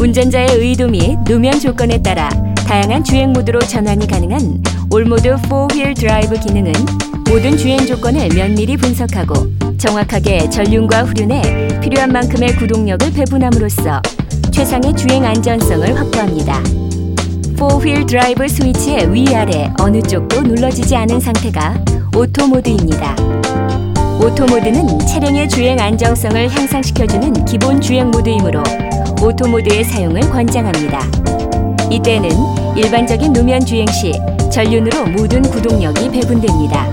운전자의 의도 및 노면 조건에 따라 다양한 주행 모드로 전환이 가능한 all mode 4 wheel drive 기능은 모든 주행 조건을 면밀히 분석하고 정확하게 전륜과 후륜에 필요한 만큼의 구동력을 배분함으로써 최상의 주행 안전성을 확보합니다. 4 wheel drive 스위치의 위아래 어느 쪽도 눌러지지 않은 상태가 auto 모드입니다. auto 모드는 차량의 주행 안정성을 향상시켜주는 기본 주행 모드이므로 auto 모드의 사용을 권장합니다. 이때는 일반적인 노면 주행 시 전륜으로 모든 구동력이 배분됩니다.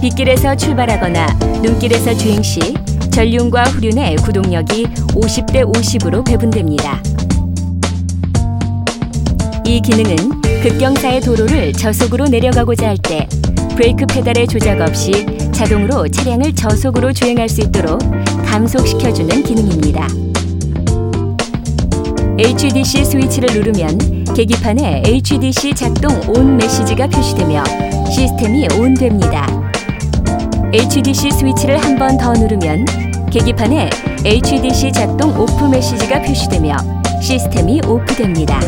빗길에서 출발하거나 눈길에서 주행 시 전륜과 후륜의 구동력이 50대 50으로 배분됩니다. 이 기능은 급경사의 도로를 저속으로 내려가고자 할 때 브레이크 페달의 조작 없이 자동으로 차량을 저속으로 주행할 수 있도록 감속시켜주는 기능입니다. HDC 스위치를 누르면 계기판에 HDC 작동 온 메시지가 표시되며 시스템이 온됩니다. HDC 스위치를 한 번 더 누르면 계기판에 HDC 작동 오프 메시지가 표시되며 시스템이 오프됩니다.